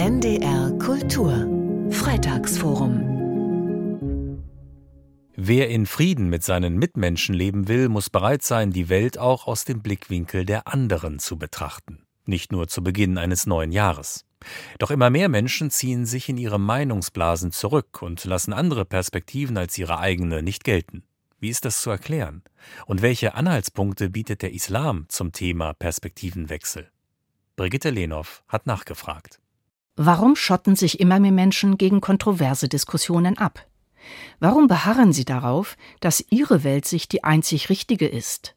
NDR Kultur Freitagsforum Wer in Frieden mit seinen Mitmenschen leben will, muss bereit sein, die Welt auch aus dem Blickwinkel der anderen zu betrachten, nicht nur zu Beginn eines neuen Jahres. Doch immer mehr Menschen ziehen sich in ihre Meinungsblasen zurück und lassen andere Perspektiven als ihre eigene nicht gelten. Wie ist das zu erklären? Und welche Anhaltspunkte bietet der Islam zum Thema Perspektivenwechsel? Brigitte Lehnow hat nachgefragt. Warum schotten sich immer mehr Menschen gegen kontroverse Diskussionen ab? Warum beharren sie darauf, dass ihre Weltsicht die einzig richtige ist?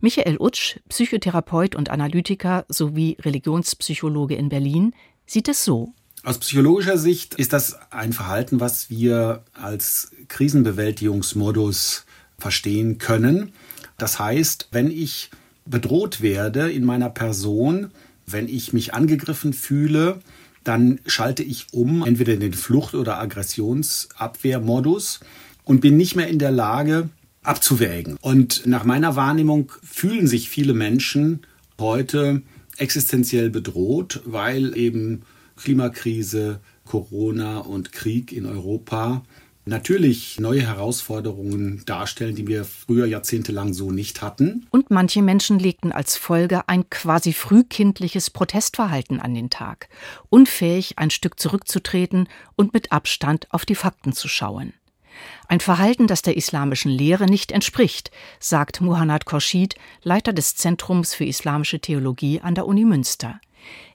Michael Utsch, Psychotherapeut und Analytiker sowie Religionspsychologe in Berlin, sieht es so. Aus psychologischer Sicht ist das ein Verhalten, was wir als Krisenbewältigungsmodus verstehen können. Das heißt, wenn ich bedroht werde in meiner Person, wenn ich mich angegriffen fühle, dann schalte ich um, entweder in den Flucht- oder Aggressionsabwehrmodus und bin nicht mehr in der Lage abzuwägen. Und nach meiner Wahrnehmung fühlen sich viele Menschen heute existenziell bedroht, weil eben Klimakrise, Corona und Krieg in Europa natürlich neue Herausforderungen darstellen, die wir früher jahrzehntelang so nicht hatten. Und manche Menschen legten als Folge ein quasi frühkindliches Protestverhalten an den Tag, unfähig, ein Stück zurückzutreten und mit Abstand auf die Fakten zu schauen. Ein Verhalten, das der islamischen Lehre nicht entspricht, sagt Muhannad Khorshid, Leiter des Zentrums für islamische Theologie an der Uni Münster.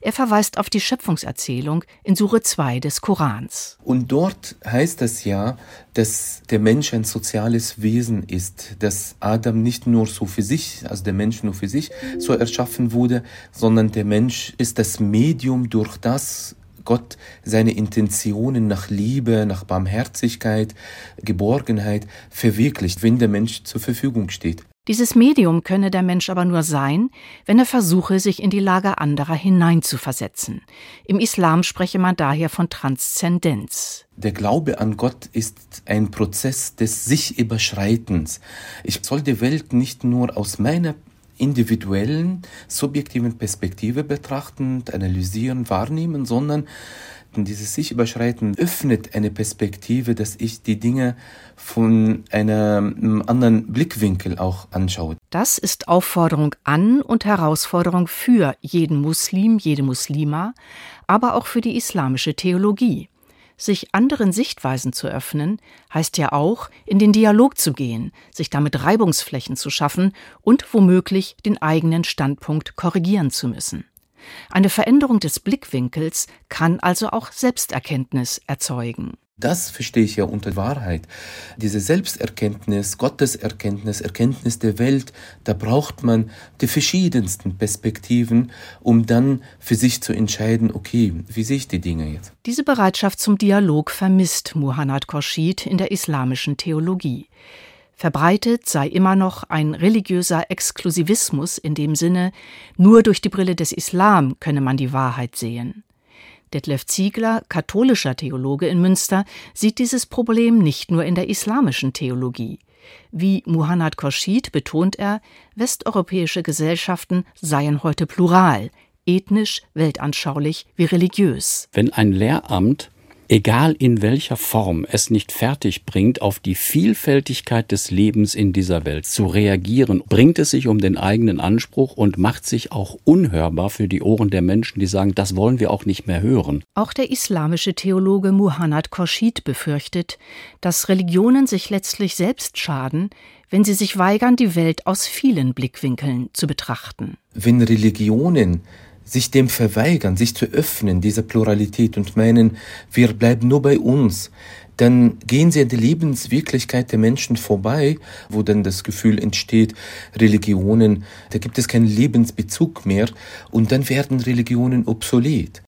Er verweist auf die Schöpfungserzählung in Sure 2 des Korans. Und dort heißt es ja, dass der Mensch ein soziales Wesen ist, dass Adam nicht nur so für sich, also der Mensch nur für sich so erschaffen wurde, sondern der Mensch ist das Medium, durch das Gott seine Intentionen nach Liebe, nach Barmherzigkeit, Geborgenheit verwirklicht, wenn der Mensch zur Verfügung steht. Dieses Medium könne der Mensch aber nur sein, wenn er versuche, sich in die Lage anderer hineinzuversetzen. Im Islam spreche man daher von Transzendenz. Der Glaube an Gott ist ein Prozess des Sich-Überschreitens. Ich soll die Welt nicht nur aus meiner individuellen, subjektiven Perspektive betrachten, analysieren, wahrnehmen, sondern dieses sich überschreiten öffnet eine Perspektive, dass ich die Dinge von einem anderen Blickwinkel auch anschaue. Das ist Aufforderung an und Herausforderung für jeden Muslim, jede Muslima, aber auch für die islamische Theologie. Sich anderen Sichtweisen zu öffnen, heißt ja auch, in den Dialog zu gehen, sich damit Reibungsflächen zu schaffen und womöglich den eigenen Standpunkt korrigieren zu müssen. Eine Veränderung des Blickwinkels kann also auch Selbsterkenntnis erzeugen. Das verstehe ich ja unter Wahrheit. Diese Selbsterkenntnis, Gotteserkenntnis, Erkenntnis der Welt, da braucht man die verschiedensten Perspektiven, um dann für sich zu entscheiden, okay, wie sehe ich die Dinge jetzt? Diese Bereitschaft zum Dialog vermisst Muhannad Khorshid in der islamischen Theologie. Verbreitet sei immer noch ein religiöser Exklusivismus in dem Sinne, nur durch die Brille des Islam könne man die Wahrheit sehen. Detlef Ziegler, katholischer Theologe in Münster, sieht dieses Problem nicht nur in der islamischen Theologie. Wie Muhannad Khorshid betont er, westeuropäische Gesellschaften seien heute plural, ethnisch, weltanschaulich wie religiös. Wenn ein Lehramt egal in welcher Form es nicht fertig bringt, auf die Vielfältigkeit des Lebens in dieser Welt zu reagieren, bringt es sich um den eigenen Anspruch und macht sich auch unhörbar für die Ohren der Menschen, die sagen, das wollen wir auch nicht mehr hören. Auch der islamische Theologe Muhannad Khorshid befürchtet, dass Religionen sich letztlich selbst schaden, wenn sie sich weigern, die Welt aus vielen Blickwinkeln zu betrachten. Wenn Religionen sich dem verweigern, sich zu öffnen, dieser Pluralität und meinen, wir bleiben nur bei uns, dann gehen sie an die Lebenswirklichkeit der Menschen vorbei, wo dann das Gefühl entsteht, Religionen, da gibt es keinen Lebensbezug mehr und dann werden Religionen obsolet.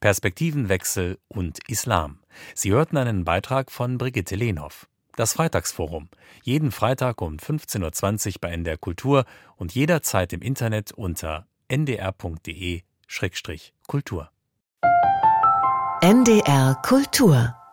Perspektivenwechsel und Islam. Sie hörten einen Beitrag von Brigitte Lehnhoff. Das Freitagsforum. Jeden Freitag um 15.20 Uhr bei NDR Kultur und jederzeit im Internet unter ndr.de-kultur. NDR Kultur